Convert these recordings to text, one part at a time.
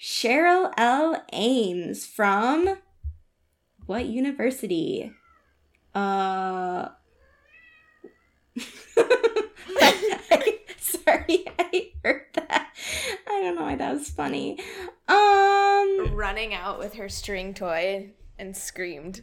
Cheryl L. Ames from what university? Uh. Sorry, I heard that. I don't know why that was funny. Um. Running out with her string toy and screamed.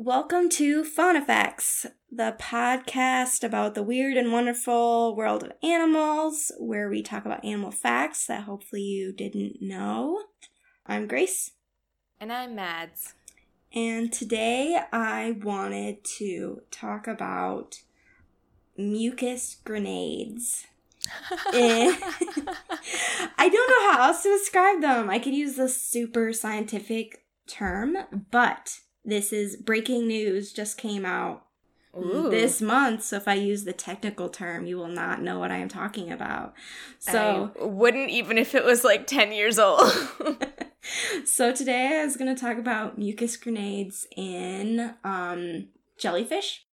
Welcome to Fauna Facts, the podcast about the weird and wonderful world of animals, where we talk about animal facts that hopefully you didn't know. I'm Grace, And I'm Mads. and today I wanted to talk about mucus grenades. Eh. I don't know how else to describe them. I could use the super scientific term, but this is breaking news just came out Ooh. this month. So if I use the technical term, you will not know what I am talking about. So I wouldn't even if it was like 10 years old. so today I was going to talk about mucus grenades in um jellyfish.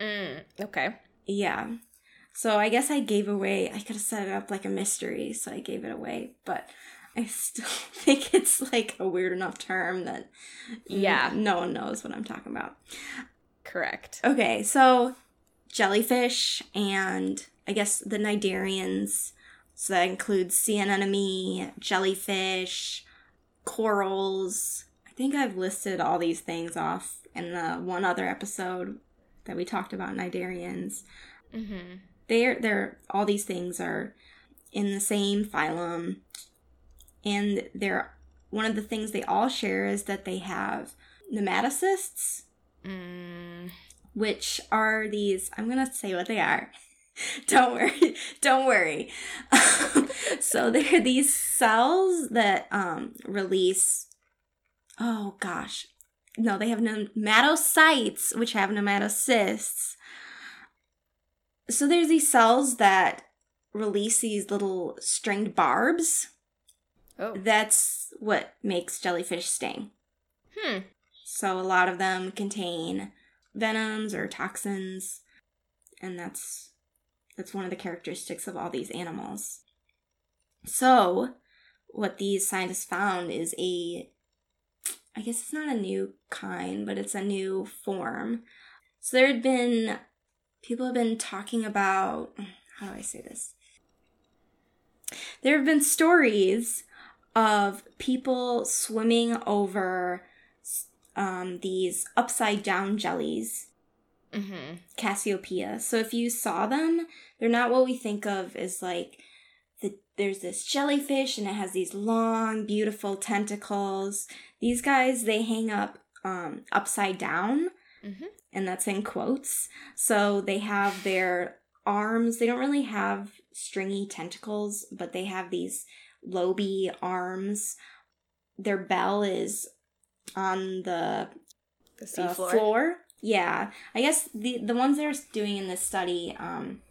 mm, okay. Yeah. So I guess I gave away I could have set it up like a mystery, so I gave it away, but I still think it's like a weird enough term that Yeah. no one knows what I'm talking about. Correct. Okay, so jellyfish and I guess the cnidarians. So that includes sea anemone, jellyfish, corals. I think I've listed all these things off in the one other episode that we talked about cnidarians. Mm-hmm. They're they're all these things are in the same phylum, and they're one of the things they all share is that they have nematocysts Mm, which are these i'm gonna say what they are. Don't worry don't worry. So they're these cells that um release oh gosh. No they have nematocytes which have nematocysts. So there's these cells that release these little stringed barbs oh. that's what makes jellyfish sting Hmm. so a lot of them contain venoms or toxins, and that's that's one of the characteristics of all these animals. So, what these scientists found is a I guess it's not a new kind, but it's a new form. So there had been people have been talking about how do I say this? There have been stories of people swimming over um, these upside down jellies, Mm-hmm. Cassiopea. So if you saw them, they're not what we think of as like the there's this jellyfish and it has these long, beautiful tentacles. These guys they hang up um, upside down, Mm-hmm. and that's in quotes. So they have their arms. They don't really have stringy tentacles, but they have these loby arms. Their bell is on the The uh, seafloor. floor. Yeah, I guess the the ones they're doing in this study um,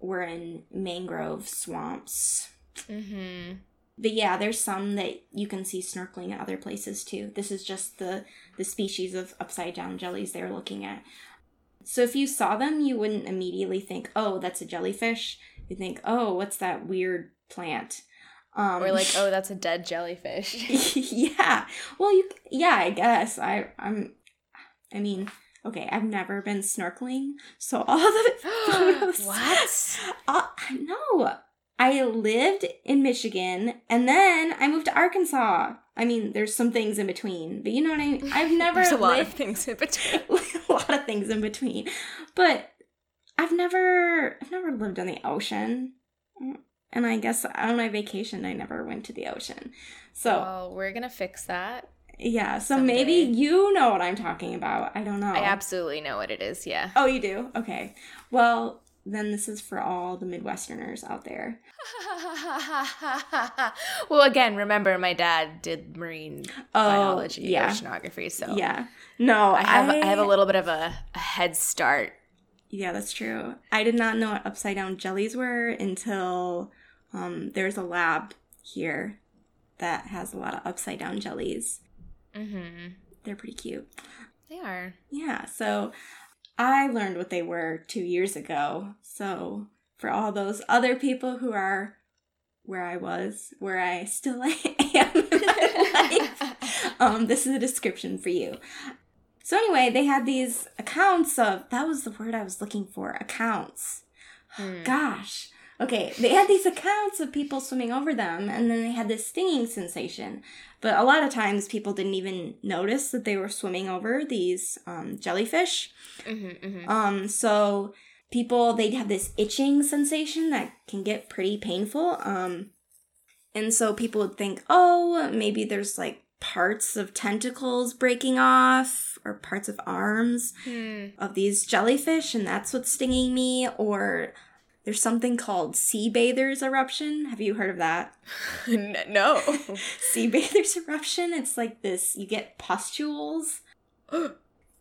were in mangrove swamps. Mm-hmm. But yeah, there's some that you can see snorkeling at other places too. This is just the the species of upside down jellies they're looking at. So if you saw them, you wouldn't immediately think, "Oh, that's a jellyfish." You think, "Oh, what's that weird plant?" Um, Or like, oh, that's a dead jellyfish. yeah. Well, you. Yeah, I guess I. I'm. I mean, okay. I've never been snorkeling, so all the photos. what? Uh, no, I lived in Michigan, and then I moved to Arkansas. I mean, there's some things in between, but you know what I mean. I've never There's a lot of things in between. a lot of things in between, but I've never, I've never lived on the ocean. And I guess on my vacation, I never went to the ocean. So, Well, we're gonna fix that. yeah. So maybe you know what I'm talking about. I don't know. I absolutely know what it is. Yeah. oh, you do? Okay. Well, then this is for all the Midwesterners out there. well, again, remember my dad did marine Oh, biology, yeah. oceanography, so Yeah. No, I have I, have a little bit of a, a head start. Yeah, that's true. I did not know what upside down jellies were until um, there's a lab here that has a lot of upside down jellies. Mm-hmm. They're pretty cute. They are. Yeah, so I learned what they were two years ago. So for all those other people who are where I was, where I still am in my life, um, this is a description for you. So anyway, they had these accounts of that was the word I was looking for, accounts. Hmm. Gosh. Okay, they had these accounts of people swimming over them, and then they had this stinging sensation. But a lot of times, people didn't even notice that they were swimming over these um, jellyfish. Mm-hmm, mm-hmm. Um, so people they'd have this itching sensation that can get pretty painful. Um, and so people would think, oh, maybe there's like parts of tentacles breaking off or parts of arms Hmm. of these jellyfish, and that's what's stinging me. Or there's something called sea bathers eruption. Have you heard of that? No. sea bathers eruption. It's like this. You get pustules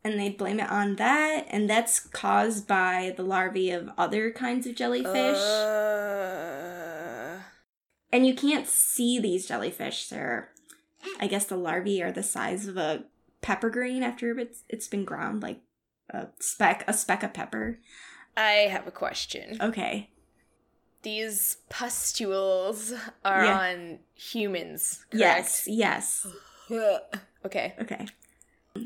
and they blame it on that and that's caused by the larvae of other kinds of jellyfish Uh, and you can't see these jellyfish they're i guess the larvae are the size of a pepper grain after it's, it's been ground like a speck a speck of pepper I have a question. okay These pustules are Yeah. on humans, yes correct? yes Yes. okay. okay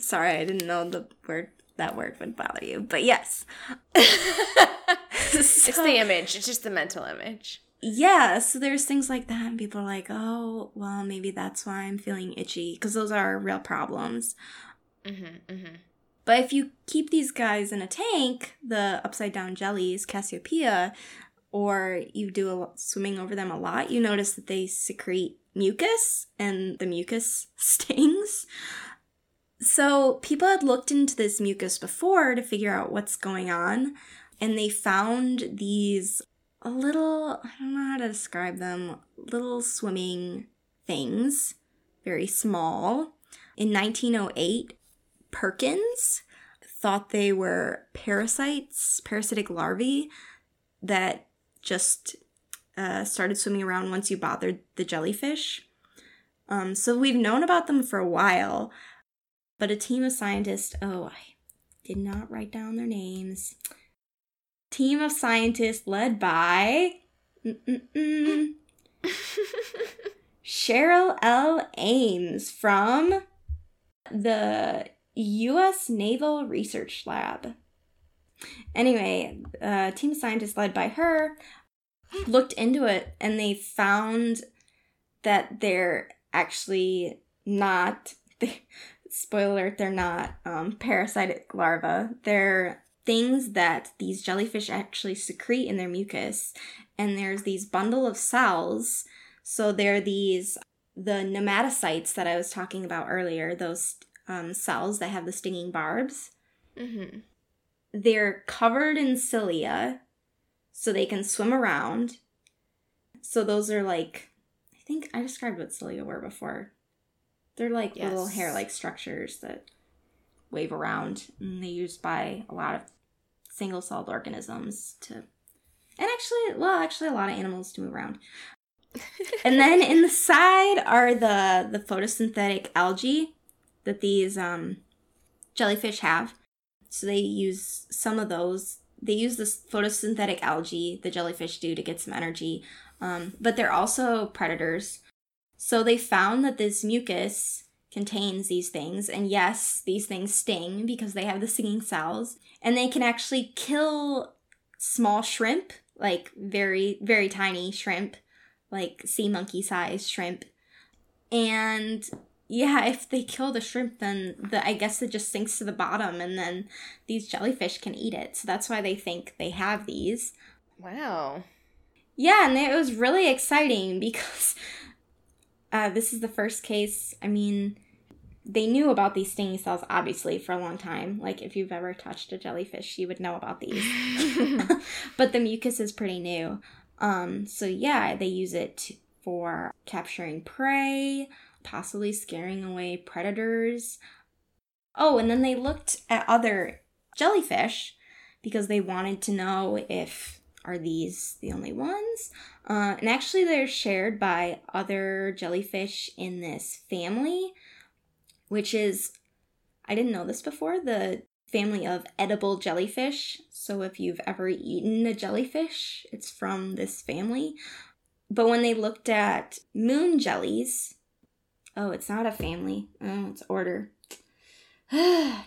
sorry i didn't know the word that word would bother you but yes it's the image. It's just the mental image. yeah so there's things like that and people are like oh well maybe that's why i'm feeling itchy because those are real problems Mm-hmm, mm-hmm. But if you keep these guys in a tank the upside down jellies cassiopea or you do a swimming over them a lot you notice that they secrete mucus and the mucus stings. So people had looked into this mucus before to figure out what's going on and they found these little i don't know how to describe them little swimming things very small. In 1908 perkins thought they were parasites parasitic larvae that just uh, started swimming around once you bothered the jellyfish um, so we've known about them for a while but a team of scientists oh i did not write down their names team of scientists led by Cheryl L. Ames from the U.S. Naval Research Lab. Anyway, a team of scientists led by her looked into it and they found that they're actually not, spoiler alert, they're not um, parasitic larvae. They're things that these jellyfish actually secrete in their mucus. And there's these bundle of cells so they're these the nematocytes that I was talking about earlier, those um, cells that have the stinging barbs. Mm-hmm. They're covered in cilia, so they can swim around. So those are like, I think I described what cilia were before. They're like little hair-like structures that wave around, and they're used by a lot of single-celled organisms to, and actually, well, actually, a lot of animals to move around and then in the side are the the photosynthetic algae that these um, jellyfish have. So they use some of those. They use this photosynthetic algae the jellyfish do to get some energy, um, but they're also predators. So they found that this mucus contains these things, and yes, these things sting because they have the stinging cells, and they can actually kill small shrimp, like very very tiny shrimp like sea monkey size shrimp. And yeah, if they kill the shrimp, then the I guess it just sinks to the bottom, and then these jellyfish can eat it. So that's why they think they have these. Wow. Yeah, and it was really exciting because uh, this is the first case. I mean, they knew about these stinging cells obviously for a long time. Like if you've ever touched a jellyfish, you would know about these. but the mucus is pretty new. Um, so yeah, they use it for capturing prey, possibly scaring away predators. Oh, and then they looked at other jellyfish because they wanted to know if are these the only ones. Uh, and actually, they're shared by other jellyfish in this family, which is, I didn't know this before, the family of edible jellyfish. So if you've ever eaten a jellyfish, it's from this family. But when they looked at moon jellies, oh, it's not a family. Oh, it's order. it's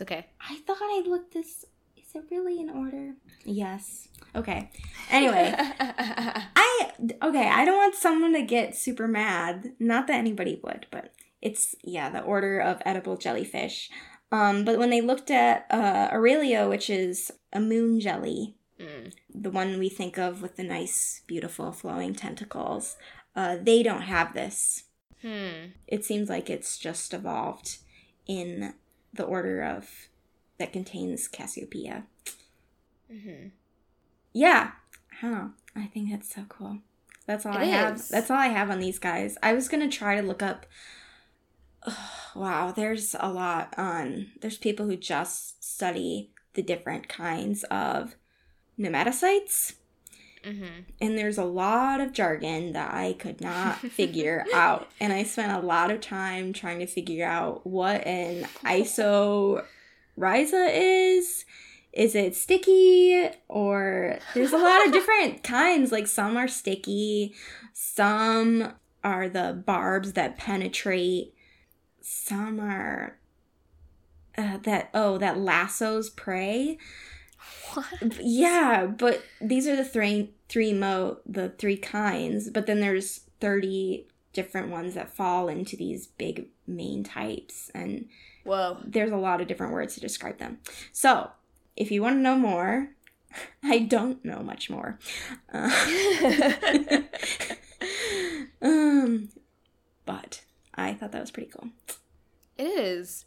okay. I thought I looked this. Is it really in order? Yes. Okay. Anyway, I okay. I don't want someone to get super mad. Not that anybody would, but it's yeah, the order of edible jellyfish. Um, but when they looked at uh, Aurelia, which is a moon jelly, mm. the one we think of with the nice, beautiful, flowing tentacles, uh, they don't have this. Hmm. It seems like it's just evolved in the order of that contains Cassiopea. Mm-hmm. Yeah, I don't know. I think that's so cool. That's all it I is. have. That's all I have on these guys. I was gonna try to look up wow, there's a lot on. There's people who just study the different kinds of nematocytes. Mm-hmm. And there's a lot of jargon that I could not figure out. And I spent a lot of time trying to figure out what an ISO isorhiza is. Is it sticky? Or there's a lot of different kinds. Like some are sticky, some are the barbs that penetrate some are uh, that oh that lassos prey. What? Yeah, but these are the three three mo the three kinds, but then there's 30 different ones that fall into these big main types and whoa, there's a lot of different words to describe them. So, if you want to know more, I don't know much more. Uh, um, but I thought that was pretty cool. It is.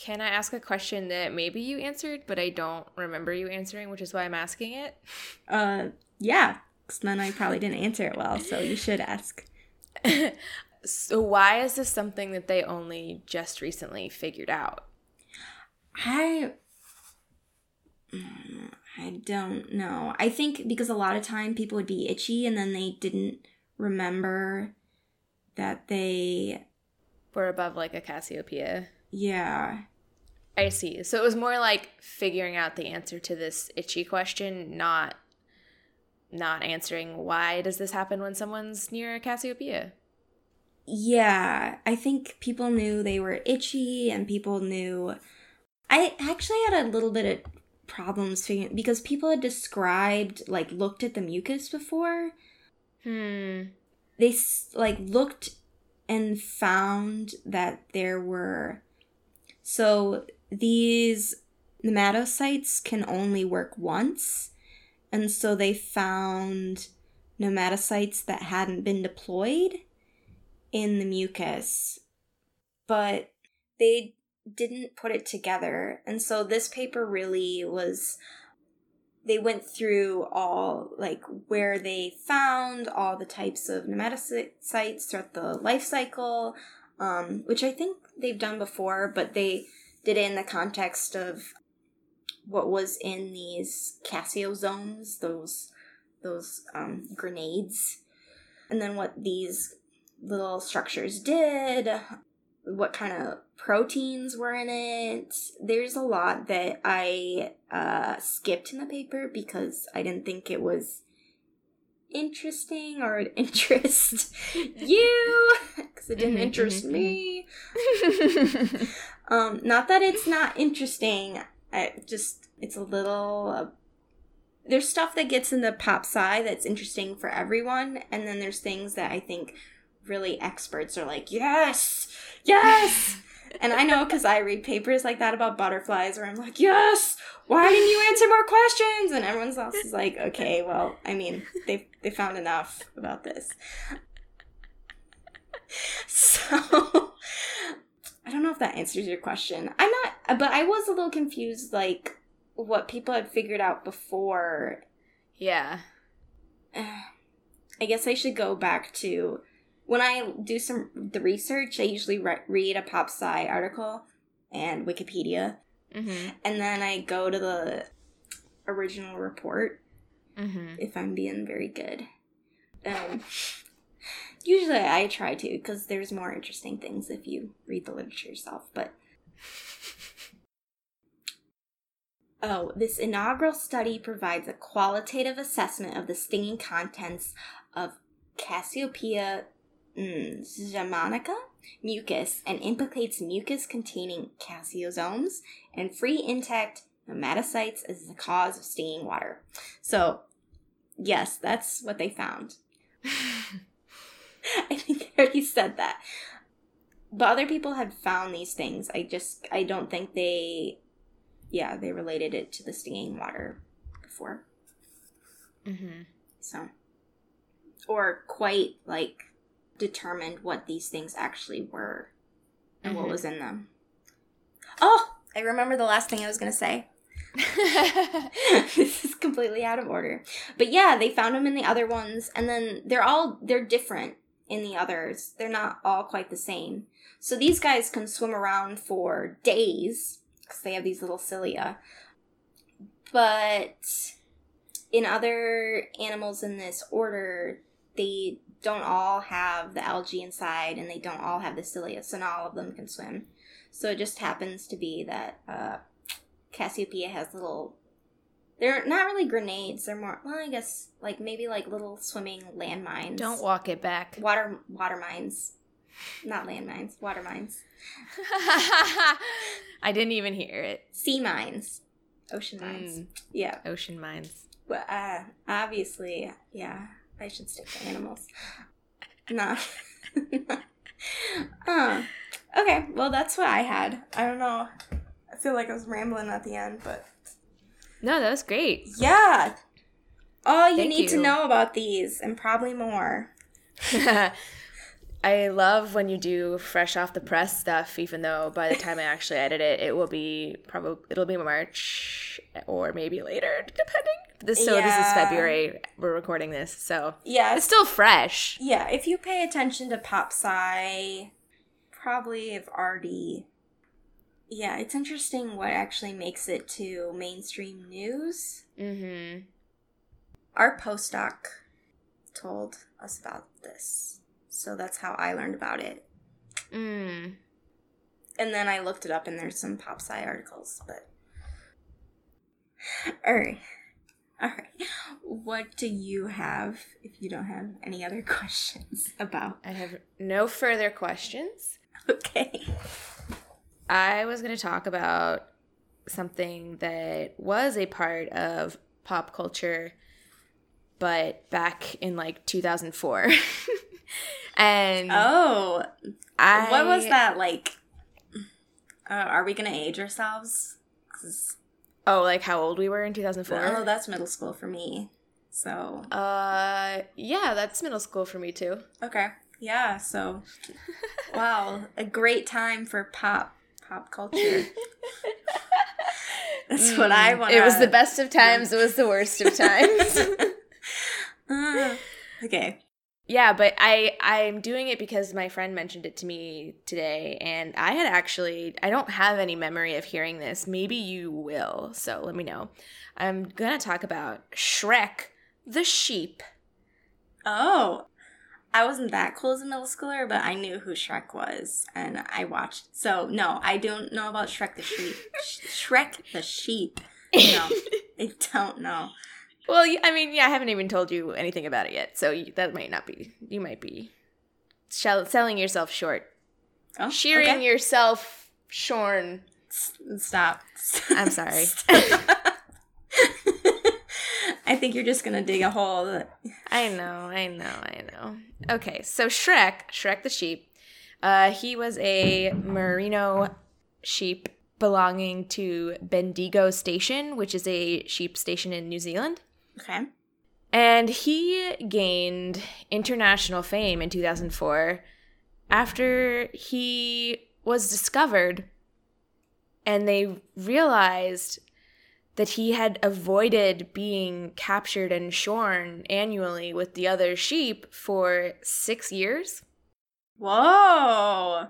Can I ask a question that maybe you answered, but I don't remember you answering, which is why I'm asking it? Uh, yeah. Because then I probably didn't answer it well, so you should ask. so why is this something that they only just recently figured out? I I don't know. I think because a lot of time people would be itchy and then they didn't remember that they were above like a Cassiopea. Yeah. I see. So it was more like figuring out the answer to this itchy question, not not answering why does this happen when someone's near Cassiopea. Yeah, I think people knew they were itchy and people knew I actually had a little bit of problems figuring because people had described like looked at the mucus before. Hmm. They like looked and found that there were so these nematocytes can only work once and so they found nematocytes that hadn't been deployed in the mucus. But they didn't put it together and so this paper really was they went through all like where they found all the types of nematocytes throughout the life cycle, um, which I think they've done before, but they did it in the context of what was in these cassiosomes, those those um, grenades, and then what these little structures did, what kind of proteins were in it. There's a lot that I uh, skipped in the paper because I didn't think it was interesting or it interest you because it didn't mm-hmm, interest mm-hmm. me. um, not that it's not interesting. I just it's a little. Uh, there's stuff that gets in the pop sci that's interesting for everyone, and then there's things that I think really experts are like, yes, yes. and I know because I read papers like that about butterflies where I'm like, yes, why didn't you answer more questions? And everyone else is like, okay, well, I mean, they they found enough about this. So I don't know if that answers your question. I'm not, but I was a little confused, like what people had figured out before. Yeah. I guess I should go back to when I do some the research, I usually re- read a pop sci article and Wikipedia, mm-hmm. and then I go to the original report. Mm-hmm. if I'm being very good. Um, usually I try to because there's more interesting things if you read the literature yourself. But oh, this inaugural study provides a qualitative assessment of the stinging contents of Cassiopea mm, mucus and implicates mucus containing cassiosomes and free intact nematocytes as the cause of stinging water. So, yes, that's what they found. I think I already said that. But other people had found these things. I just, I don't think they, yeah, they related it to the stinging water before. mm-hmm. So, or quite like determined what these things actually were and what Mhm. was in them. Oh, I remember the last thing I was going to say. this is completely out of order. But yeah, they found them in the other ones and then they're all they're different in the others. They're not all quite the same. So these guys can swim around for days cuz they have these little cilia. But in other animals in this order, they don't all have the algae inside and they don't all have the cilia, so not all of them can swim. So it just happens to be that uh, Cassiopea has little. They're not really grenades. They're more, well, I guess, like maybe like little swimming landmines. Don't walk it back. water water mines, not landmines. Water mines, I didn't even hear it. sea mines, ocean mines. Mm, Yeah, ocean mines. Well, uh, obviously, yeah, I should stick to animals. No. uh, okay, well, that's what I had. I don't know. I feel like I was rambling at the end, but No, that was great. yeah. All you Thank need to know about these, and probably more. I love when you do fresh off the press stuff, even though by the time I actually edit it, it will be probably it'll be March or maybe later, depending. This so this is February. We're recording this, so Yeah, it's still fresh. yeah. If you pay attention to pop sci, probably have already. Yeah, it's interesting what actually makes it to mainstream news. Mm-hmm. our postdoc told us about this. So that's how I learned about it. Mm. And then I looked it up and there's some pop sci articles, but Alright. Alright. What do you have if you don't have any other questions about? I have no further questions. Okay. I was going to talk about something that was a part of pop culture, but back in like 2004. and Oh, I, what was that like? Uh, are we gonna age ourselves? 'Cause- Oh, like how old we were in 2004? oh, that's middle school for me. So Uh, yeah, that's middle school for me too. Okay. Yeah, so wow, a great time for pop pop culture. That's what I want. Mm, It was the best of times. It was the worst of times. okay. Yeah, but I I'm doing it because my friend mentioned it to me today, and I had actually I don't have any memory of hearing this. Maybe you will, so let me know. I'm gonna talk about Shrek the sheep. Oh. I wasn't that cool as a middle schooler, but I knew who Shrek was and I watched. So, no, I don't know about Shrek the sheep. Sh- Shrek the sheep. No, I don't know. Well, I mean, yeah, I haven't even told you anything about it yet, so you, that might not be. You might be shell- selling yourself short, Oh, shearing okay. yourself shorn. S- Stop. I'm sorry. I think you're just gonna dig a hole. that- I know, I know, I know. Okay, so Shrek, Shrek the sheep, uh, he was a merino sheep belonging to Bendigo Station, which is a sheep station in New Zealand. Okay. And he gained international fame in 2004 after he was discovered and they realized that he had avoided being captured and shorn annually with the other sheep for six years. Whoa.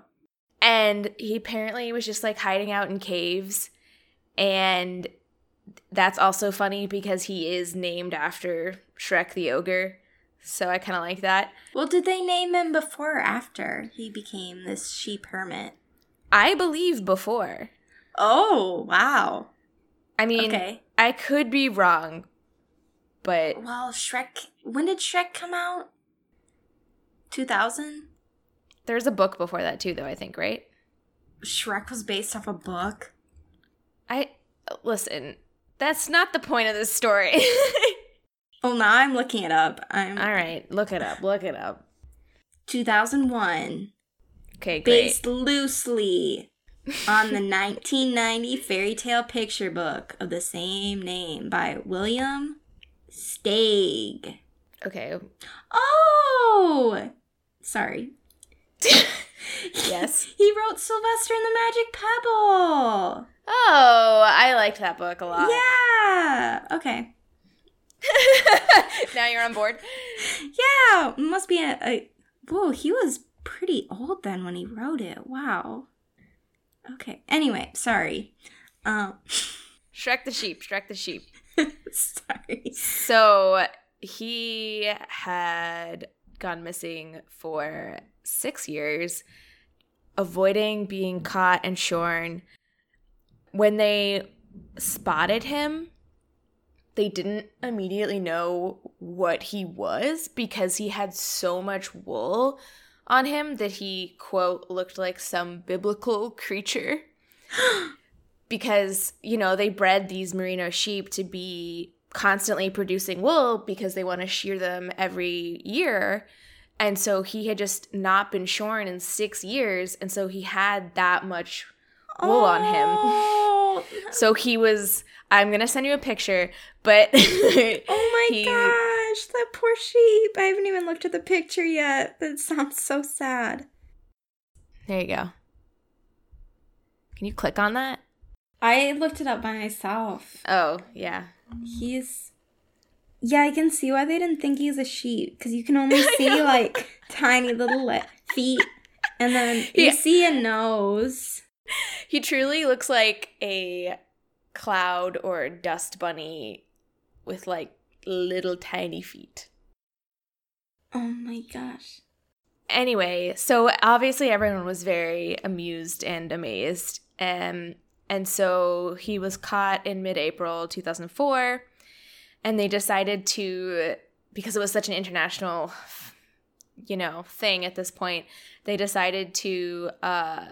And he apparently was just like hiding out in caves. And that's also funny because he is named after Shrek the Ogre. So I kind of like that. Well, did they name him before or after he became this sheep hermit? I believe before. Oh, wow. I mean, Okay. I could be wrong, but Well, Shrek. When did Shrek come out? 2000? there's a book before that too, though, I think, right? Shrek was based off a book. I listen, that's not the point of this story. Oh, now I'm looking it up. I'm All right, look it up. Look it up. 2001. Okay, great. Based loosely on the 1990 fairy tale picture book of the same name by William Steig. Okay. Oh! Sorry. Yes. He wrote Sylvester and the Magic Pebble. Oh, I liked that book a lot. Yeah. Okay. now you're on board. Yeah. Must be a, a. Whoa, he was pretty old then when he wrote it. Wow. Okay. Anyway, sorry. Um. Shrek the sheep. Shrek the sheep. sorry. So he had gone missing for six years, avoiding being caught and shorn. When they spotted him, they didn't immediately know what he was because he had so much wool on him that he, quote, looked like some biblical creature. because, you know, they bred these merino sheep to be constantly producing wool because they want to shear them every year. And so he had just not been shorn in six years. And so he had that much wool on him. So he was, I'm to send you a picture, but. oh my he- gosh, that poor sheep. I haven't even looked at the picture yet. That sounds so sad. There you go. Can you click on that? I looked it up by myself. Oh, yeah. He's. Yeah, I can see why they didn't think he's a sheep because you can only see like tiny little le- feet, and then you Yeah. see a nose. He truly looks like a cloud or dust bunny with like little tiny feet. Oh my gosh. Anyway, so obviously everyone was very amused and amazed. Um, and so he was caught in mid April 2004, and they decided to, because it was such an international, you know, thing at this point, they decided to uh,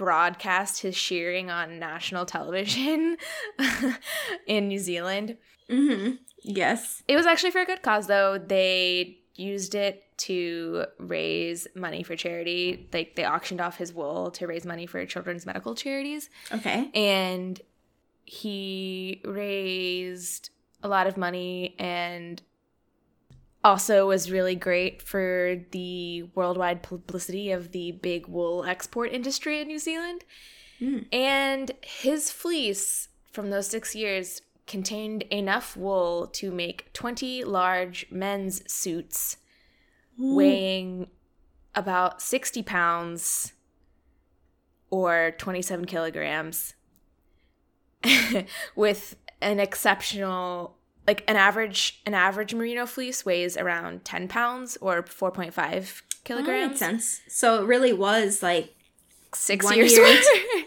broadcast his shearing on national television in New Zealand. Mm-hmm. Yes. It was actually for a good cause, though. They used it to raise money for charity. Like they auctioned off his wool to raise money for children's medical charities, Okay. and he raised a lot of money and also was really great for the worldwide publicity of the big wool export industry in New Zealand. Mm. And his fleece from those six years contained enough wool to make 20 large men's suits weighing about 60 pounds or 27 kilograms with an exceptional like an average an average merino fleece weighs around 10 pounds or 4.5 Well, that makes kilograms sense. So it really was like, six years year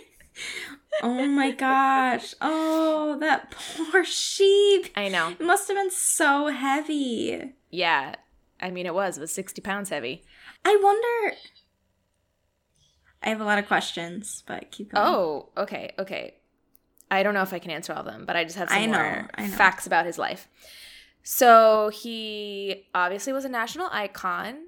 oh my gosh. Oh, that poor sheep. i know It must have been so heavy. yeah i mean it was it was 60 pounds heavy I wonder. I have a lot of questions, but keep going. Oh, okay, okay. I don't know if I can answer all of them, but I just have some I know, more I know. facts about his life. So he obviously was a national icon.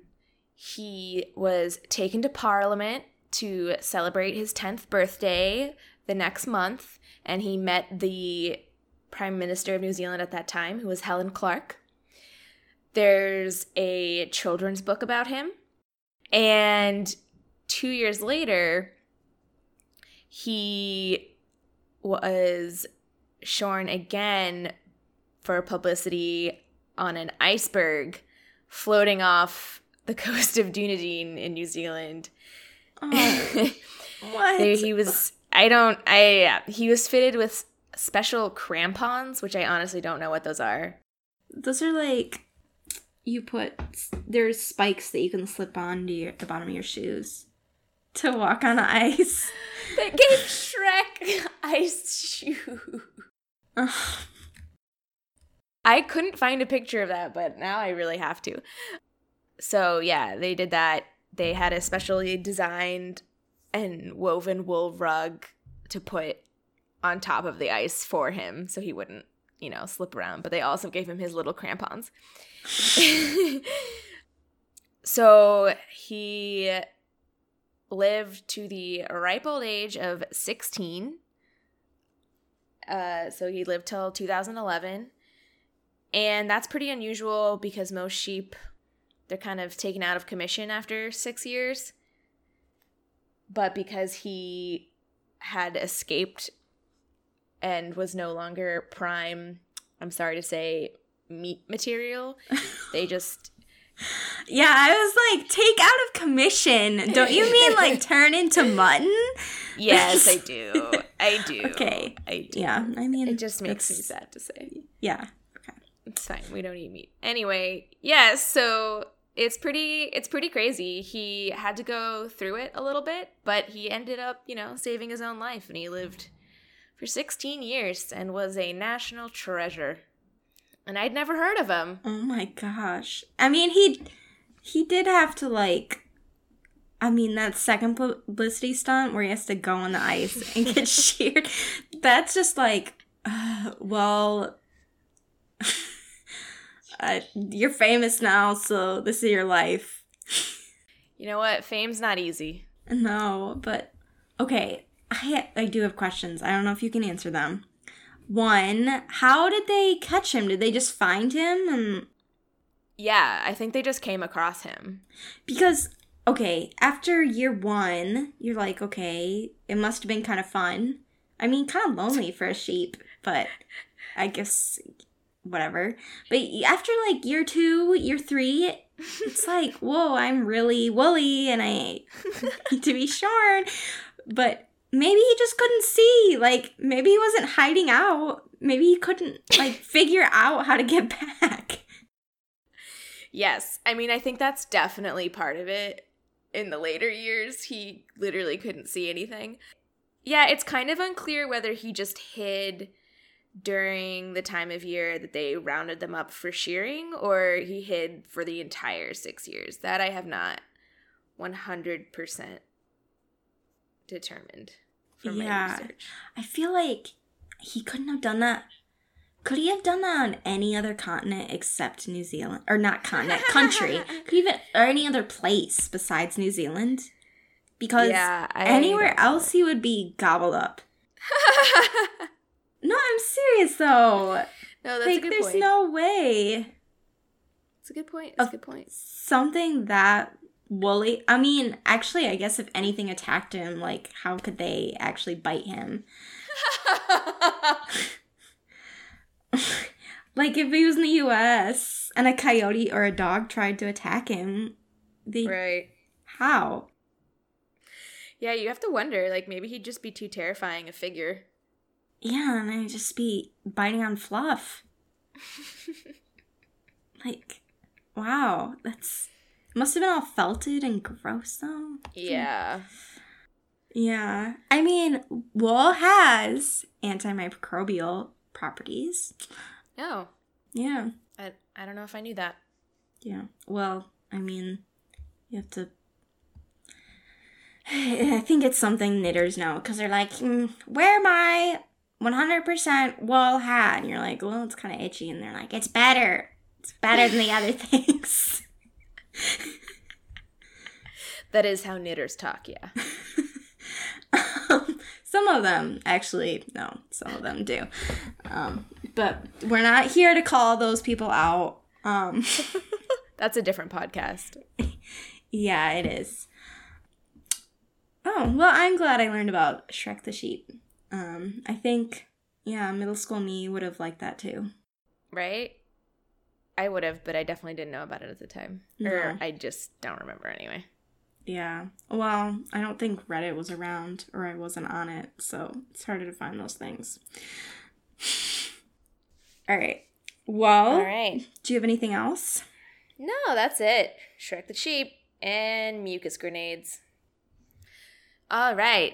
He was taken to Parliament to celebrate his 10th birthday the next month, and he met the Prime Minister of New Zealand at that time, who was Helen Clark. There's a children's book about him. And two years later, he was shorn again for publicity on an iceberg floating off the coast of Dunedin in New Zealand. Oh, what? He was I don't I yeah, he was fitted with special crampons, which I honestly don't know what those are. Those are like you put there's spikes that you can slip on to your, the bottom of your shoes to walk on ice. That gave Shrek ice shoe. I couldn't find a picture of that, but now I really have to. So, yeah, they did that. They had a specially designed and woven wool rug to put on top of the ice for him so he wouldn't, you know, slip around. But they also gave him his little crampons. so he lived to the ripe old age of 16. Uh, so he lived till 2011. And that's pretty unusual because most sheep, they're kind of taken out of commission after six years. But because he had escaped and was no longer prime, I'm sorry to say, meat material, they just yeah, I was like, take out of commission. Don't you mean like turn into mutton? Yes, I do. I do. Okay. I do. Yeah, I mean, It just makes me sad to say. Yeah. Okay. It's fine. We don't eat meat. Anyway, yes, so it's pretty it's pretty crazy. He had to go through it a little bit, but he ended up, you know, saving his own life and he lived for 16 years and was a national treasure. And I'd never heard of him. Oh my gosh. I mean, he he did have to like I mean, that second publicity stunt where he has to go on the ice and get sheared. That's just like, uh, well, uh, you're famous now, so this is your life. You know what? Fame's not easy. No, but okay. I I do have questions. I don't know if you can answer them. One, how did they catch him? Did they just find him and Yeah, I think they just came across him. because okay, after year 1, you're like, okay, it must have been kind of fun. I mean, kind of lonely for a sheep, but I guess whatever. But after like year 2, year 3, it's like, whoa, I'm really woolly and I need to be shorn. But maybe he just couldn't see. Like, maybe he wasn't hiding out. Maybe he couldn't, like, figure out how to get back. Yes. I mean, I think that's definitely part of it. In the later years, he literally couldn't see anything. Yeah, it's kind of unclear whether he just hid during the time of year that they rounded them up for shearing or he hid for the entire six years. That I have not 100% determined from Yeah. my research. I feel like he couldn't have done that. Could he have done that on any other continent except New Zealand? Or not continent, country. Could he even, or any other place besides New Zealand? Because Yeah, anywhere else he would be gobbled up. No, I'm serious though. no, that's like, a good there's point. no way. It's a good point. It's a good point. Something that woolly. I mean, actually, I guess if anything attacked him, like, how could they actually bite him? Like, if he was in the US and a coyote or a dog tried to attack him, they. right. How? Yeah, you have to wonder. Like maybe he'd just be too terrifying a figure. Yeah, and I'd just be biting on fluff. Like, wow, that's. Must have been all felted and gross, though. Yeah. Yeah. I mean, wool has antimicrobial properties. No, Yeah. I I don't know if I knew that. Yeah. Well, I mean, you have to. I think it's something knitters know because they're like, mm, wear my 100% wool hat. And you're like, well, it's kind of itchy. And they're like, it's better. It's better than the other things. That is how knitters talk. Yeah. um, some of them, actually, no, some of them do. Um, but we're not here to call those people out. Um, That's a different podcast. Yeah, it is. Oh, well, I'm glad I learned about Shrek the Sheep. Um, I think, yeah, middle school me would have liked that too. Right? I would have, but I definitely didn't know about it at the time. No. Or I just don't remember anyway. Yeah. Well, I don't think Reddit was around or I wasn't on it, so it's harder to find those things. All right. Well, All right. do you have anything else? No, that's it. Shrek the Sheep and mucus grenades. All right.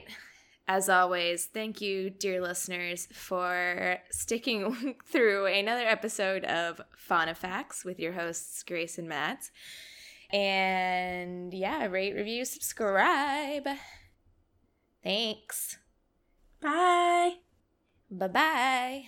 As always, thank you, dear listeners, for sticking through another episode of Fauna Facts with your hosts, Grace and Matt. And yeah, rate, review, subscribe. Thanks. Bye. Bye bye.